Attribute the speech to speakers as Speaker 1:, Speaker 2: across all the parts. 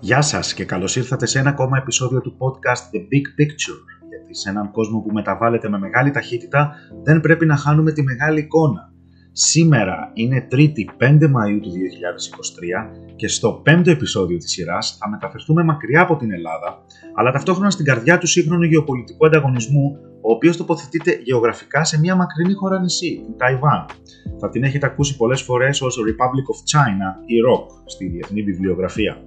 Speaker 1: Γεια σας και καλώς ήρθατε σε ένα ακόμα επεισόδιο του podcast The Big Picture. Γιατί σε έναν κόσμο που μεταβάλλεται με μεγάλη ταχύτητα δεν πρέπει να χάνουμε τη μεγάλη εικόνα. Σήμερα είναι 3η 5 Μαΐου του 2023 και στο πέμπτο επεισόδιο της σειράς θα μεταφερθούμε μακριά από την Ελλάδα, αλλά ταυτόχρονα στην καρδιά του σύγχρονου γεωπολιτικού ανταγωνισμού, ο οποίος τοποθετείται γεωγραφικά σε μια μακρινή χώρα νησί, την Ταϊβάν. Θα την έχετε ακούσει πολλές φορές ως Republic of China ή ROC στη διεθνή βιβλιογραφία.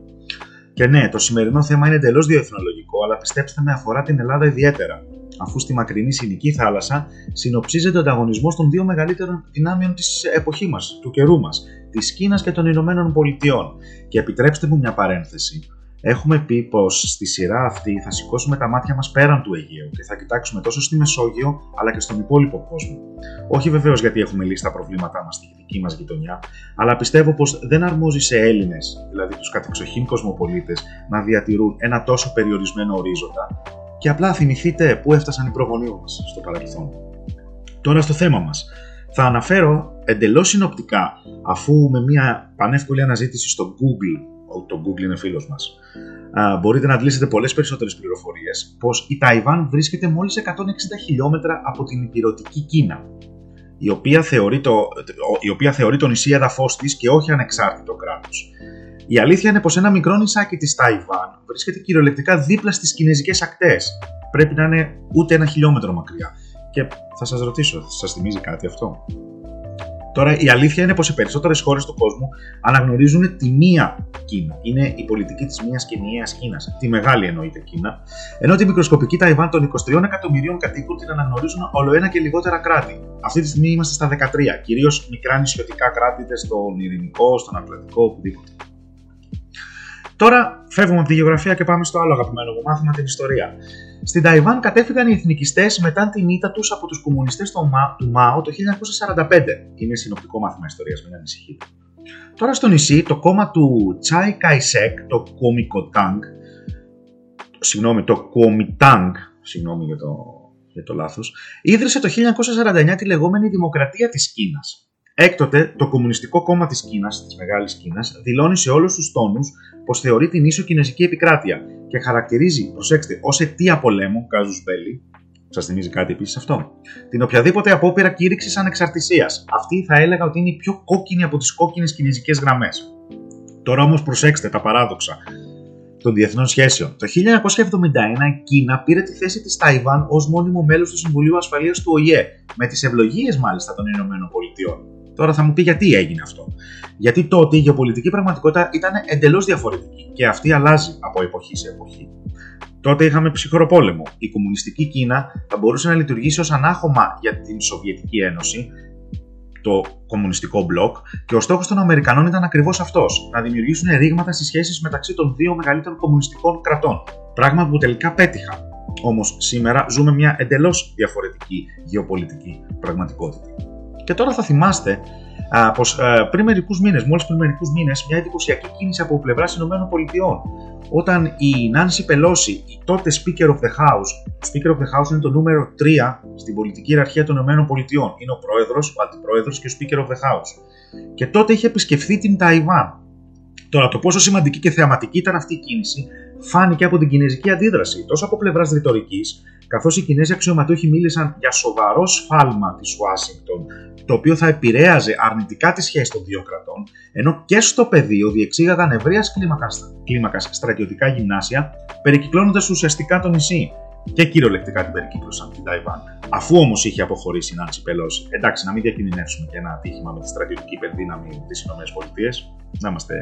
Speaker 1: Και ναι, το σημερινό θέμα είναι εντελώς διεθνολογικό, αλλά πιστέψτε με, αφορά την Ελλάδα ιδιαίτερα, αφού στη μακρινή συνοική θάλασσα συνοψίζεται ο ανταγωνισμός των δύο μεγαλύτερων δυνάμεων της εποχής μας, του καιρού μας, της Κίνας και των Ηνωμένων Πολιτειών. Και επιτρέψτε μου μια παρένθεση. Έχουμε πει πως στη σειρά αυτή θα σηκώσουμε τα μάτια μας πέραν του Αιγαίου και θα κοιτάξουμε τόσο στη Μεσόγειο αλλά και στον υπόλοιπο κόσμο. Όχι βεβαίως γιατί έχουμε λύσει τα προβλήματά μας στη δική μας γειτονιά, αλλά πιστεύω πως δεν αρμόζει σε Έλληνες, δηλαδή τους κατεξοχήν κοσμοπολίτες, να διατηρούν ένα τόσο περιορισμένο ορίζοντα και απλά θυμηθείτε πού έφτασαν οι προγονείς μας στο παρελθόν. Τώρα στο θέμα μας. Θα αναφέρω εντελώς συνοπτικά, αφού με μια πανεύκολη αναζήτηση στο Google το Google είναι φίλος μας. μπορείτε να αντλήσετε πολλές περισσότερες πληροφορίες πως η Ταϊβάν βρίσκεται μόλις 160 χιλιόμετρα από την υπηρετική Κίνα η οποία θεωρεί το, η οποία θεωρεί το νησί έδαφος της και όχι ανεξάρτητο κράτος. Η αλήθεια είναι πως ένα μικρό νησάκι της Ταϊβάν βρίσκεται κυριολεκτικά δίπλα στις κινέζικες ακτές. Πρέπει να είναι ούτε ένα χιλιόμετρο μακριά. Και θα σας ρωτήσω, θα σας θυμίζει κάτι αυτό; Τώρα, η αλήθεια είναι πως οι περισσότερες χώρες του κόσμου αναγνωρίζουν τη μία Κίνα. Είναι η πολιτική της μίας και ενιαία Κίνας. Τη μεγάλη εννοείται Κίνα. Ενώ τη μικροσκοπική Ταϊβάν των 23 εκατομμυρίων κατοίκων την αναγνωρίζουν όλο ένα και λιγότερα κράτη. Αυτή τη στιγμή είμαστε στα 13, κυρίως μικρά νησιωτικά κράτη, είτε στον Ειρηνικό, στον Ατλαντικό, οπουδήποτε. Τώρα φεύγουμε από τη γεωγραφία και πάμε στο άλλο αγαπημένο μου μάθημα, την ιστορία. Στην Ταϊβάν κατέφυγαν οι εθνικιστές μετά την ήττα τους από τους κομμουνιστές του Μάο το 1945. Είναι συνοπτικό μάθημα ιστορίας, μην ανησυχείτε. Τώρα στο νησί, το κόμμα του Τσανγκ Κάι Σεκ, το Κομικοτάνγκ, συγγνώμη, το Κουομιντάνγκ, συγγνώμη για το, για το λάθος, ίδρυσε το 1949 τη λεγόμενη Δημοκρατία της Κίνας. Έκτοτε, το Κομμουνιστικό Κόμμα της Κίνας, της Μεγάλης Κίνας, δηλώνει σε όλους τους τόνους πως θεωρεί την ίσο κινέζικη επικράτεια και χαρακτηρίζει, προσέξτε, ως αιτία πολέμου, κάζους μπέλη, σας θυμίζει κάτι επίσης αυτό, την οποιαδήποτε απόπειρα κήρυξης ανεξαρτησίας. Αυτή θα έλεγα ότι είναι η πιο κόκκινη από τις κόκκινες κινέζικες γραμμές. Τώρα όμως προσέξτε τα παράδοξα των διεθνών σχέσεων. Το 1971 η Κίνα πήρε τη θέση της Ταϊβάν ως μόνιμο μέλος του Συμβουλίου Ασφαλείας του ΟΗΕ, με τις ευλογίες μάλιστα των Ηνωμένων Πολιτειών. Τώρα θα μου πει γιατί έγινε αυτό. Γιατί τότε η γεωπολιτική πραγματικότητα ήταν εντελώς διαφορετική και αυτή αλλάζει από εποχή σε εποχή. Τότε είχαμε ψυχρό πόλεμο. Η κομμουνιστική Κίνα θα μπορούσε να λειτουργήσει ως ανάχωμα για την Σοβιετική Ένωση, το κομμουνιστικό μπλοκ, και ο στόχος των Αμερικανών ήταν ακριβώς αυτός: να δημιουργήσουν ρήγματα στις σχέσεις μεταξύ των δύο μεγαλύτερων κομμουνιστικών κρατών. Πράγμα που τελικά πέτυχα. Όμως σήμερα ζούμε μια εντελώς διαφορετική γεωπολιτική πραγματικότητα. Και τώρα θα θυμάστε πως πριν μερικούς μήνες, μόλις πριν μερικούς μήνες, μια εντυπωσιακή κίνηση από πλευράς ΗΠΑ. Όταν η Νάνση Πελώση, η τότε Speaker of the House, το Speaker of the House είναι το νούμερο 3 στην πολιτική ιεραρχία των ΗΠΑ. Είναι ο πρόεδρος, ο αντιπρόεδρος και ο Speaker of the House. Και τότε είχε επισκεφθεί την Ταϊβάν. Τώρα, το πόσο σημαντική και θεαματική ήταν αυτή η κίνηση φάνηκε από την κινέζικη αντίδραση, τόσο από πλευράς ρητορικής, καθώς οι Κινέζοι αξιωματούχοι μίλησαν για σοβαρό σφάλμα της Ουάσιγκτον, το οποίο θα επηρέαζε αρνητικά τη σχέση των δύο κρατών, ενώ και στο πεδίο διεξήγαγαν ευρείας κλίμακα στρατιωτικά γυμνάσια, περικυκλώνοντας ουσιαστικά το νησί και κυριολεκτικά την περικύκλωσαν την Ταϊβάν. Αφού όμως είχε αποχωρήσει η Νάντσι Πελώση, εντάξει, να μην διακινδυνεύσουμε και ένα ατύχημα με τη στρατιωτική υπερδύναμη της ΗΠΑ, να είμαστε,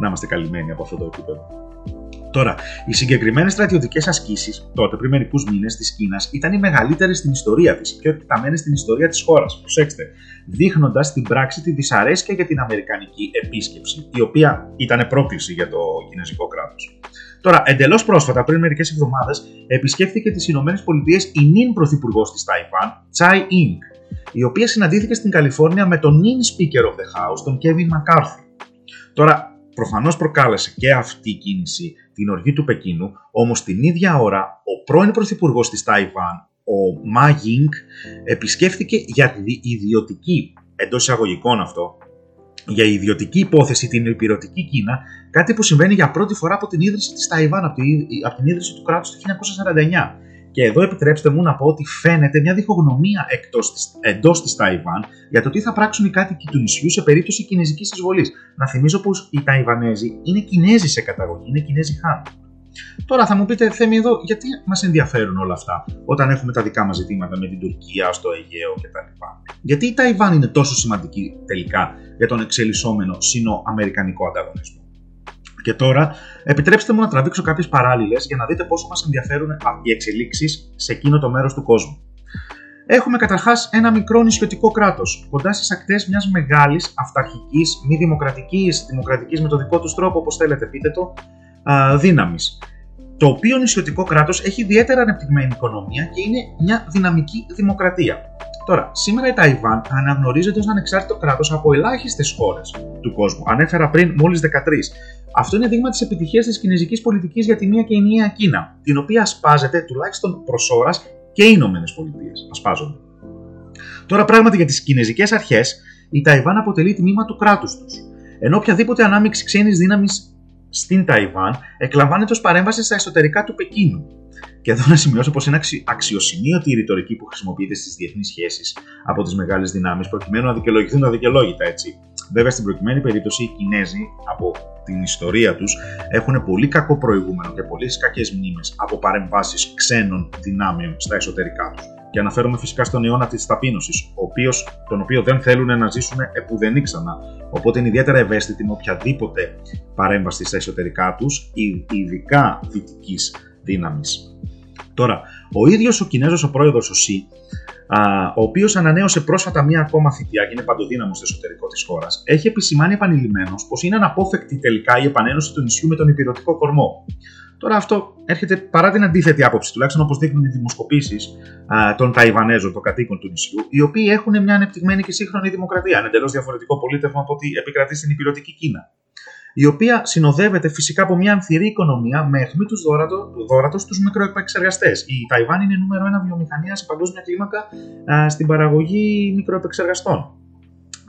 Speaker 1: να είμαστε καλυμμένοι από αυτό το επίπεδο. Τώρα, οι συγκεκριμένες στρατιωτικές ασκήσεις τότε, πριν μερικούς μήνες της Κίνας, ήταν οι μεγαλύτερες στην ιστορία της και εκτεταμένες στην ιστορία της χώρας. Προσέξτε, δείχνοντας στην πράξη τη δυσαρέσκεια για την Αμερικανική επίσκεψη, η οποία ήταν πρόκληση για το Κινέζικο κράτος. Τώρα, εντελώς πρόσφατα, πριν μερικές εβδομάδες, επισκέφθηκε τις ΗΠΑ η νυν πρωθυπουργός της Ταϊβάν, Τσάι Ινγκ, η οποία συναντήθηκε στην Καλιφόρνια με τον νυν Speaker of the House, τον Kevin McCarthy. Τώρα, προφανώς προκάλεσε και αυτή η κίνηση την οργή του Πεκίνου, όμως την ίδια ώρα ο πρώην Πρωθυπουργός της Ταϊβάν, ο Μα Γινγκ, επισκέφθηκε για τη ιδιωτική, εντός εισαγωγικών αυτό, για ιδιωτική υπόθεση την υπηρετική Κίνα, κάτι που συμβαίνει για πρώτη φορά από την ίδρυση της Ταϊβάν, από την ίδρυση του κράτους το 1949. Και εδώ επιτρέψτε μου να πω ότι φαίνεται μια διχογνωμία εκτός της, εντός της Ταϊβάν για το τι θα πράξουν οι κάτοικοι του νησιού σε περίπτωση κινέζικης εισβολής. Να θυμίζω πως οι Ταϊβανέζοι είναι Κινέζοι σε καταγωγή, είναι Κινέζοι Χάν. Τώρα θα μου πείτε, Θέμη, εδώ γιατί μας ενδιαφέρουν όλα αυτά όταν έχουμε τα δικά μας ζητήματα με την Τουρκία, στο Αιγαίο κτλ. Γιατί η Ταϊβάν είναι τόσο σημαντική τελικά για τον εξελισσόμενο σύνο-αμερικανικό ανταγωνισμό; Και τώρα επιτρέψτε μου να τραβήξω κάποιες παράλληλες για να δείτε πόσο μας ενδιαφέρουν οι εξελίξεις σε εκείνο το μέρος του κόσμου. Έχουμε καταρχάς ένα μικρό νησιωτικό κράτος, κοντά στις ακτές μιας μεγάλης, αυταρχικής, μη δημοκρατικής, δημοκρατικής με το δικό τους τρόπο, όπως θέλετε πείτε το, δύναμης. Το οποίο νησιωτικό κράτος έχει ιδιαίτερα ανεπτυγμένη οικονομία και είναι μια δυναμική δημοκρατία. Τώρα, σήμερα η Ταϊβάν αναγνωρίζεται ως ανεξάρτητο κράτος από ελάχιστες χώρες του κόσμου. Ανέφερα πριν μόλις 13. Αυτό είναι δείγμα της επιτυχίας της κινέζικης πολιτικής για τη μία και ενιαία Κίνα, την οποία ασπάζεται τουλάχιστον προς ώρας και οι Ηνωμένες Πολιτείες. Ασπάζονται. Τώρα, πράγματι για τις κινέζικες αρχές, η Ταϊβάν αποτελεί τμήμα του κράτους τους. Ενώ οποιαδήποτε ανάμειξη ξένης δύναμης στην Ταϊβάν εκλαμβάνεται ως παρέμβαση στα εσωτερικά του Πεκίνου. Και εδώ να σημειώσω πως είναι αξιοσημείωτη η ρητορική που χρησιμοποιείται στις διεθνείς σχέσεις από τις μεγάλες δυνάμεις προκειμένου να δικαιολογηθούν αδικαιολόγητα έτσι. Βέβαια, στην προκειμένη περίπτωση, οι Κινέζοι από την ιστορία τους έχουν πολύ κακό προηγούμενο και πολλές κακές μνήμες από παρεμβάσεις ξένων δυνάμεων στα εσωτερικά τους. Και αναφέρομαι φυσικά στον αιώνα της ταπείνωσης, τον οποίο δεν θέλουν να ζήσουν επουδενή ξανά. Οπότε είναι ιδιαίτερα ευαίσθητοι με οποιαδήποτε παρέμβαση στα εσωτερικά τους, ειδικά δυτικής δύναμης. Τώρα, ο ίδιος ο Κινέζος ο πρόεδρος ο Σι, ο οποίος ανανέωσε πρόσφατα μία ακόμα θητεία και είναι παντοδύναμος στο εσωτερικό της χώρας, έχει επισημάνει επανειλημμένω πως είναι αναπόφευκτη τελικά η επανένωση του νησιού με τον υπηρετικό κορμό. Τώρα αυτό έρχεται παρά την αντίθετη άποψη, τουλάχιστον όπως δείχνουν οι δημοσκοπήσεις των Ταϊβανέζων, των κατοίκων του νησιού, οι οποίοι έχουν μια ανεπτυγμένη και σύγχρονη δημοκρατία, ένα εντελώς διαφορετικό πολίτευμα από ό,τι επικρατεί στην υπηρετική Κίνα. Η οποία συνοδεύεται φυσικά από μια ανθυρή οικονομία με αιχμή τους δόρατο στου μικροεπεξεργαστές. Η Ταϊβάν είναι νούμερο ένα βιομηχανία σε παγκόσμια κλίμακα στην παραγωγή μικροεπεξεργαστών.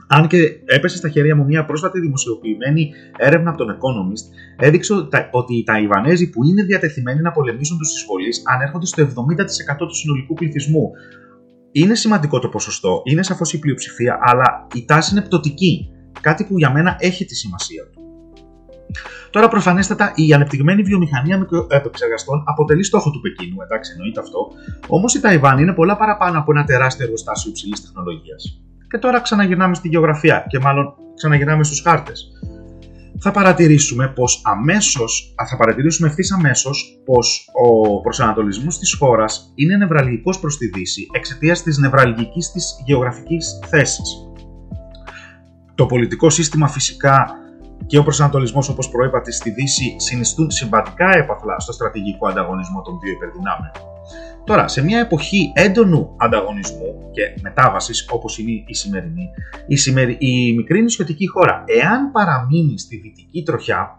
Speaker 1: Αν και έπεσε στα χέρια μου μια πρόσφατη δημοσιοποιημένη έρευνα από τον Economist, έδειξε ότι οι Ταϊβανέζοι που είναι διατεθειμένοι να πολεμήσουν τους εισβολείς ανέρχονται στο 70% του συνολικού πληθυσμού. Είναι σημαντικό το ποσοστό, είναι σαφώς η πλειοψηφία, αλλά η τάση είναι πτωτική. Κάτι που για μένα έχει τη σημασία του. Τώρα, προφανέστατα, η ανεπτυγμένη βιομηχανία μικροεπεξεργαστών αποτελεί στόχο του Πεκίνου, εντάξει, εννοείται αυτό. Όμως η Ταϊβάν είναι πολλά παραπάνω από ένα τεράστιο εργοστάσιο υψηλής τεχνολογίας. Και τώρα ξαναγυρνάμε στη γεωγραφία και μάλλον ξαναγυρνάμε στους χάρτες. Θα παρατηρήσουμε πως αμέσως, θα παρατηρήσουμε ευθύς αμέσως πως ο προσανατολισμός της χώρας είναι νευραλγικός προς τη Δύση εξαιτίας της νευραλγικής της γεωγραφικής θέσης. Το πολιτικό σύστημα φυσικά και ο προσανατολισμός, όπως προείπατε, στη Δύση συνιστούν συμβατικά έπαθλα στο στρατηγικό ανταγωνισμό των δύο υπερδυνάμεων. Τώρα, σε μια εποχή έντονου ανταγωνισμού και μετάβασης όπως είναι η σημερινή, η, σημερι... η μικρή νησιωτική χώρα, εάν παραμείνει στη δυτική τροχιά,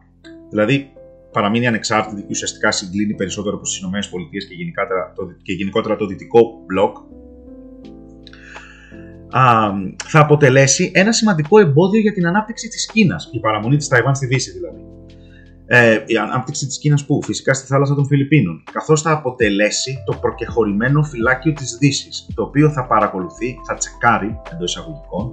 Speaker 1: δηλαδή παραμείνει ανεξάρτητη και ουσιαστικά συγκλίνει περισσότερο προς τις ΗΠΑ και, και γενικότερα το δυτικό μπλοκ, θα αποτελέσει ένα σημαντικό εμπόδιο για την ανάπτυξη της Κίνας, η παραμονή της Ταϊβάν στη Δύση δηλαδή. Ε, η ανάπτυξη της Κίνας που φυσικά στη θάλασσα των Φιλιππίνων, καθώς θα αποτελέσει το προκεχωρημένο φυλάκιο της Δύσης, το οποίο θα παρακολουθεί, θα τσεκάρει εντός εισαγωγικών,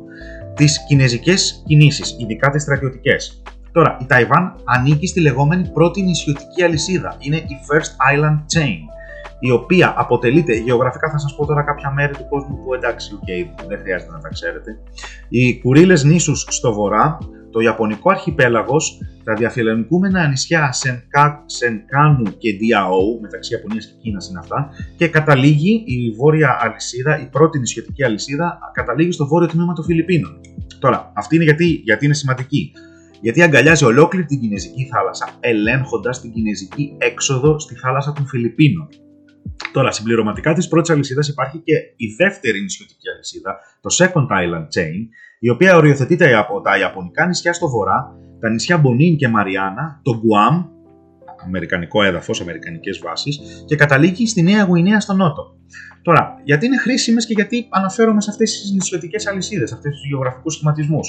Speaker 1: τις κινέζικες κινήσεις, ειδικά τις στρατιωτικές. Τώρα, η Ταϊβάν ανήκει στη λεγόμενη πρώτη νησιωτική αλυσίδα, είναι η First Island Chain, η οποία αποτελείται, γεωγραφικά θα σας πω τώρα κάποια μέρη του κόσμου που εντάξει, okay, δεν χρειάζεται να τα ξέρετε. Οι Κουρίλες νήσους στο βορρά, το Ιαπωνικό αρχιπέλαγος, τα διαφιλενικούμενα νησιά Σενκάνου και Διαόου, μεταξύ Ιαπωνίας και Κίνας είναι αυτά, και καταλήγει η βόρεια αλυσίδα, η πρώτη νησιωτική αλυσίδα, καταλήγει στο βόρειο τμήμα των Φιλιππίνων. Τώρα, αυτή είναι γιατί, γιατί είναι σημαντική. Γιατί αγκαλιάζει ολόκληρη την Κινέζικη θάλασσα, ελέγχοντας την Κινέζικη έξοδο στη θάλασσα των Φιλιππίνων. Τώρα, συμπληρωματικά της πρώτης αλυσίδας υπάρχει και η δεύτερη νησιωτική αλυσίδα, το Second Island Chain, η οποία οριοθετείται από τα Ιαπωνικά νησιά στο βορρά, τα νησιά Μπονίν και Μαριάννα, το Γκουάμ, αμερικανικό έδαφος, αμερικανικές βάσεις και καταλήγει στη Νέα Γουινέα στο νότο. Τώρα, γιατί είναι χρήσιμες και γιατί αναφέρομαι σε αυτές τις νησιωτικές αλυσίδες, αυτού τους γεωγραφικούς σχηματισμούς;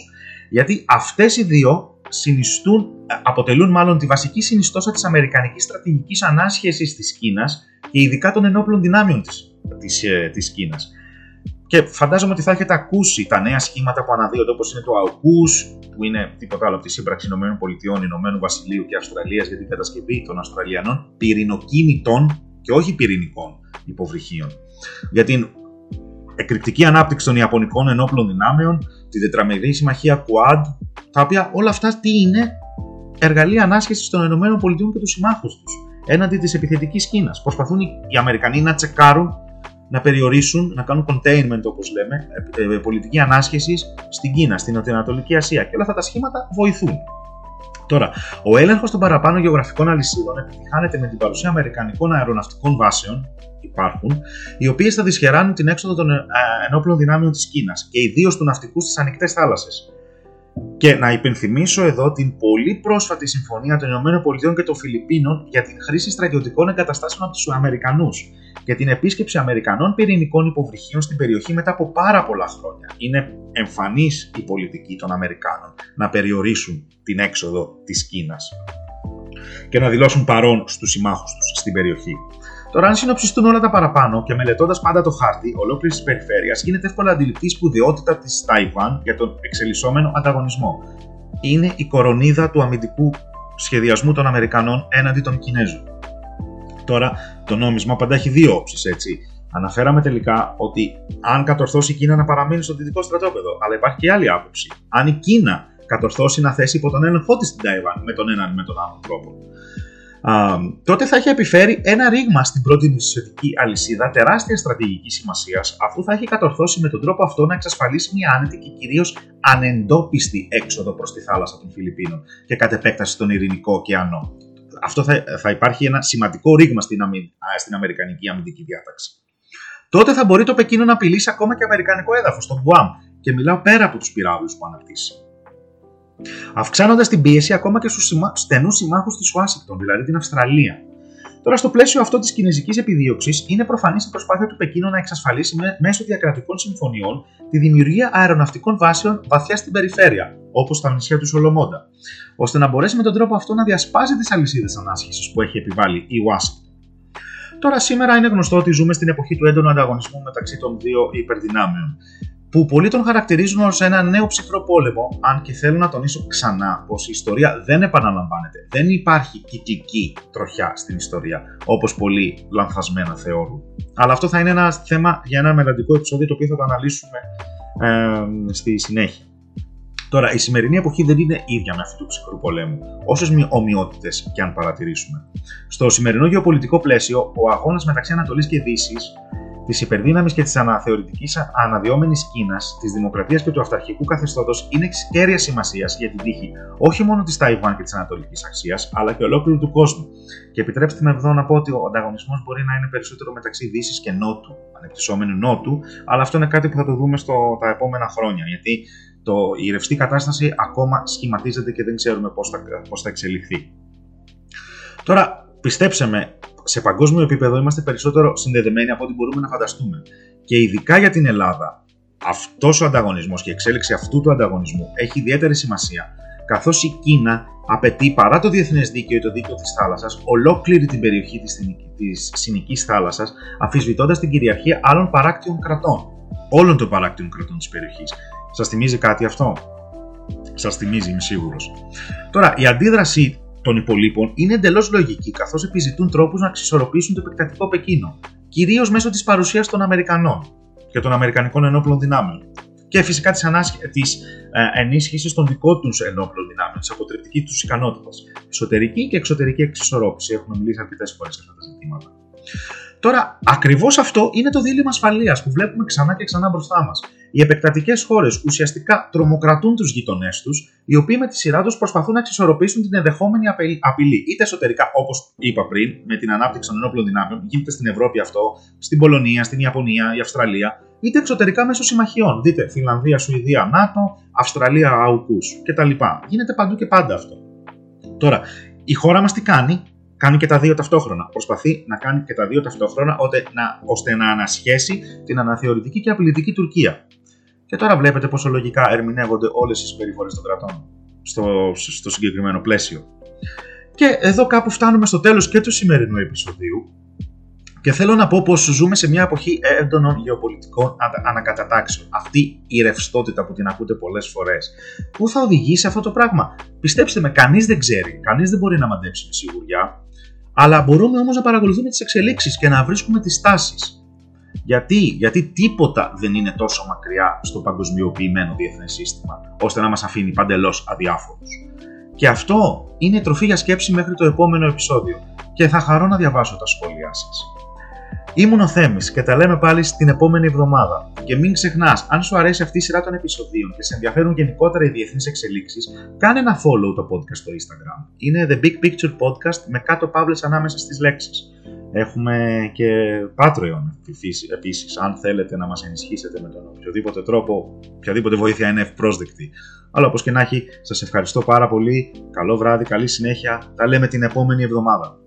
Speaker 1: Γιατί αυτές οι δύο συνιστούν, αποτελούν μάλλον τη βασική συνιστόσα της αμερικανικής στρατηγικής ανάσχεσης της Κίνας και ειδικά των ενόπλων δυνάμεων της, της, ε, της Κίνας. Και φαντάζομαι ότι θα έχετε ακούσει τα νέα σχήματα που αναδύονται όπως είναι το AUKUS, που είναι τίποτα άλλο από τη σύμπραξη ΗΠΑ, Ηνωμένου Βασιλείου και Αυστραλίας για την κατασκευή των Αυστραλιανών πυρηνοκίνητων και όχι πυρηνικών υποβρυχίων. Για την εκρηκτική ανάπτυξη των Ιαπωνικών ενόπλων δυνάμεων, τη τετραμερή συμμαχία Quad, τα οποία όλα αυτά τι είναι; Εργαλεία ανάσχεσης των ΗΠΑ και τους συμμάχους τους έναντι της επιθετικής Κίνας. Προσπαθούν οι Αμερικανοί να τσεκάρουν, να περιορίσουν, να κάνουν containment όπως λέμε, ε, ε, πολιτική ανάσχεσης στην Κίνα, στην Νοτιοανατολική Ασία. Και όλα αυτά τα σχήματα βοηθούν. Τώρα, ο έλεγχος των παραπάνω γεωγραφικών αλυσίδων επιτυχάνεται με την παρουσία Αμερικανικών αεροναυτικών βάσεων, υπάρχουν, οι οποίες θα δυσχεράνουν την έξοδο των ε, ενόπλων δυνάμεων της Κίνας και ιδίως του ναυτικού στις ανοιχτές θάλασσες. Και να υπενθυμίσω εδώ την πολύ πρόσφατη συμφωνία των ΗΠΑ και των Φιλιππίνων για την χρήση στρατιωτικών εγκαταστάσεων από τους Αμερικανούς και την επίσκεψη Αμερικανών πυρηνικών υποβρυχίων στην περιοχή μετά από πάρα πολλά χρόνια. Είναι εμφανής η πολιτική των Αμερικάνων να περιορίσουν την έξοδο της Κίνας και να δηλώσουν παρόν στους συμμάχους τους στην περιοχή. Τώρα, αν συνοψιστούν όλα τα παραπάνω και μελετώντας πάντα το χάρτη ολόκληρης της περιφέρειας, γίνεται εύκολα αντιληπτή η σπουδαιότητα της Ταϊβάν για τον εξελισσόμενο ανταγωνισμό. Είναι η κορονίδα του αμυντικού σχεδιασμού των Αμερικανών έναντι των Κινέζων. Τώρα, το νόμισμα πάντα έχει δύο όψεις, έτσι. Αναφέραμε τελικά ότι αν κατορθώσει η Κίνα να παραμείνει στο δυτικό στρατόπεδο, αλλά υπάρχει και άλλη άποψη. Αν η Κίνα κατορθώσει να θέσει υπό τον έλεγχό τη την Ταϊβάν με τον έναν ή με τον άλλον τρόπο τότε θα έχει επιφέρει ένα ρήγμα στην πρώτη νησιωτική αλυσίδα τεράστιας στρατηγικής σημασίας, αφού θα έχει κατορθώσει με τον τρόπο αυτό να εξασφαλίσει μια άνετη και κυρίως ανεντόπιστη έξοδο προς τη θάλασσα των Φιλιππίνων και κατ' επέκταση στον Ειρηνικό ωκεανό. Αυτό θα, θα υπάρχει ένα σημαντικό ρήγμα στην, στην Αμερικανική αμυντική διάταξη. Τότε θα μπορεί το Πεκίνο να απειλήσει ακόμα και Αμερικανικό έδαφος, τον Γκουάμ, και μιλάω πέρα από τους πυράβλους που αναπτύσσει αυξάνοντας την πίεση ακόμα και στους στενούς συμμάχους της Ουάσιγκτον, δηλαδή την Αυστραλία. Τώρα, στο πλαίσιο αυτό της κινέζικης επιδίωξης, είναι προφανής η προσπάθεια του Πεκίνου να εξασφαλίσει μέσω διακρατικών συμφωνιών τη δημιουργία αεροναυτικών βάσεων βαθιά στην περιφέρεια, όπως τα νησιά του Σολομόντα, ώστε να μπορέσει με τον τρόπο αυτό να διασπάζει τις αλυσίδες ανάσχεσης που έχει επιβάλει η Ουάσιγκτον. Τώρα, σήμερα είναι γνωστό ότι ζούμε στην εποχή του έντονου ανταγωνισμού μεταξύ των δύο υπερδυνάμεων που πολλοί τον χαρακτηρίζουν ως ένα νέο ψυχρό πόλεμο, αν και θέλω να τονίσω ξανά πως η ιστορία δεν επαναλαμβάνεται. Δεν υπάρχει κυκλική τροχιά στην ιστορία, όπως πολλοί λανθασμένα θεωρούν. Αλλά αυτό θα είναι ένα θέμα για ένα μελλοντικό επεισόδιο το οποίο θα το αναλύσουμε ε, στη συνέχεια. Τώρα, η σημερινή εποχή δεν είναι ίδια με αυτή του ψυχρού πολέμου, όσες ομοιότητες και αν παρατηρήσουμε. Στο σημερινό γεωπολιτικό πλαίσιο, ο αγώνας μεταξύ Ανατολής και Δύσης της υπερδύναμης και της αναθεωρητικής αναδυόμενης Κίνα, της δημοκρατίας και του αυταρχικού καθεστώτος είναι τη κέρια σημασίας για την τύχη όχι μόνο της Ταϊβάν και της Ανατολικής Ασία, αλλά και ολόκληρου του κόσμου. Και επιτρέψτε με εδώ να πω ότι ο ανταγωνισμός μπορεί να είναι περισσότερο μεταξύ Δύσης και Νότου, ανεπτυσσόμενου Νότου, αλλά αυτό είναι κάτι που θα το δούμε στο, τα επόμενα χρόνια. Γιατί το, η ρευστή κατάσταση ακόμα σχηματίζεται και δεν ξέρουμε πώς θα, πώς θα εξελιχθεί. Τώρα, πιστέψτε με, σε παγκόσμιο επίπεδο είμαστε περισσότερο συνδεδεμένοι από ό,τι μπορούμε να φανταστούμε. Και ειδικά για την Ελλάδα, αυτός ο ανταγωνισμός και η εξέλιξη αυτού του ανταγωνισμού έχει ιδιαίτερη σημασία, καθώς η Κίνα απαιτεί παρά το διεθνές δίκαιο ή το δίκαιο της θάλασσας ολόκληρη την περιοχή της Συνικής θάλασσας, αφισβητώντας την κυριαρχία άλλων παράκτιων κρατών. Όλων των παράκτιων κρατών της περιοχής. Σας θυμίζει κάτι αυτό; Σας θυμίζει, είμαι σίγουρος. Τώρα, η αντίδραση των υπολείπων είναι εντελώς λογική, καθώς επιζητούν τρόπους να εξισορροπήσουν το επεκτατικό Πεκίνο, κυρίως μέσω της παρουσίας των Αμερικανών και των Αμερικανικών ενόπλων δυνάμεων. Και φυσικά της της, ε, ενίσχυσης των δικών τους ενόπλων δυνάμεων, της αποτρεπτικής τους ικανότητας. Εσωτερική και εξωτερική εξισορρόπηση. Έχουμε μιλήσει αρκετές φορές για αυτά τα ζητήματα. Τώρα, ακριβώς αυτό είναι το δίλημα ασφαλείας που βλέπουμε ξανά και ξανά μπροστά μας. Οι επεκτατικές χώρες ουσιαστικά τρομοκρατούν τους γειτονές τους, οι οποίοι με τη σειρά τους προσπαθούν να εξισορροπήσουν την ενδεχόμενη απειλή, είτε εσωτερικά, όπως είπα πριν, με την ανάπτυξη των ενόπλων δυνάμεων, γίνεται στην Ευρώπη αυτό, στην Πολωνία, στην Ιαπωνία, η Αυστραλία, είτε εξωτερικά μέσω συμμαχιών. Δείτε, Φιλανδία, Σουηδία, ΝΑΤΟ, Αυστραλία, ΑΟΚΟΥ κτλ. Γίνεται παντού και πάντα αυτό. Τώρα, η χώρα μας τι κάνει, κάνει και τα δύο ταυτόχρονα. Προσπαθεί να κάνει και τα δύο ταυτόχρονα ώστε να ανασχέσει την αναθεωρητική και απειλητική Τουρκία. Και τώρα βλέπετε πόσο λογικά ερμηνεύονται όλες οι συμπεριφορέ των κρατών στο, στο συγκεκριμένο πλαίσιο. Και εδώ κάπου φτάνουμε στο τέλος και του σημερινού επεισοδίου και θέλω να πω πως ζούμε σε μια εποχή έντονων γεωπολιτικών ανακατατάξεων. Αυτή η ρευστότητα που την ακούτε πολλές φορές. Πού θα οδηγήσει αυτό το πράγμα. Πιστέψτε με, κανείς δεν ξέρει, κανείς δεν μπορεί να μαντέψει με σιγουριά. Αλλά μπορούμε όμως να παρακολουθούμε τις εξελίξεις και να βρίσκουμε τις τάσεις. Γιατί, γιατί τίποτα δεν είναι τόσο μακριά στο παγκοσμιοποιημένο διεθνές σύστημα, ώστε να μας αφήνει παντελώς αδιάφορους. Και αυτό είναι τροφή για σκέψη μέχρι το επόμενο επεισόδιο και θα χαρώ να διαβάσω τα σχόλιά σας. Ήμουν ο Θέμης και τα λέμε πάλι στην επόμενη εβδομάδα. Και μην ξεχνάς, αν σου αρέσει αυτή η σειρά των επεισοδίων και σε ενδιαφέρουν γενικότερα οι διεθνείς εξελίξεις, κάνε ένα follow το podcast στο Instagram. Είναι The Big Picture Podcast με κάτω παύλες ανάμεσα στις λέξεις. Έχουμε και Patreon επίσης, αν θέλετε να μας ενισχύσετε με τον οποιοδήποτε τρόπο, οποιαδήποτε βοήθεια είναι ευπρόσδεκτη. Αλλά όπως και να έχει, σας ευχαριστώ πάρα πολύ. Καλό βράδυ, καλή συνέχεια. Τα λέμε την επόμενη εβδομάδα.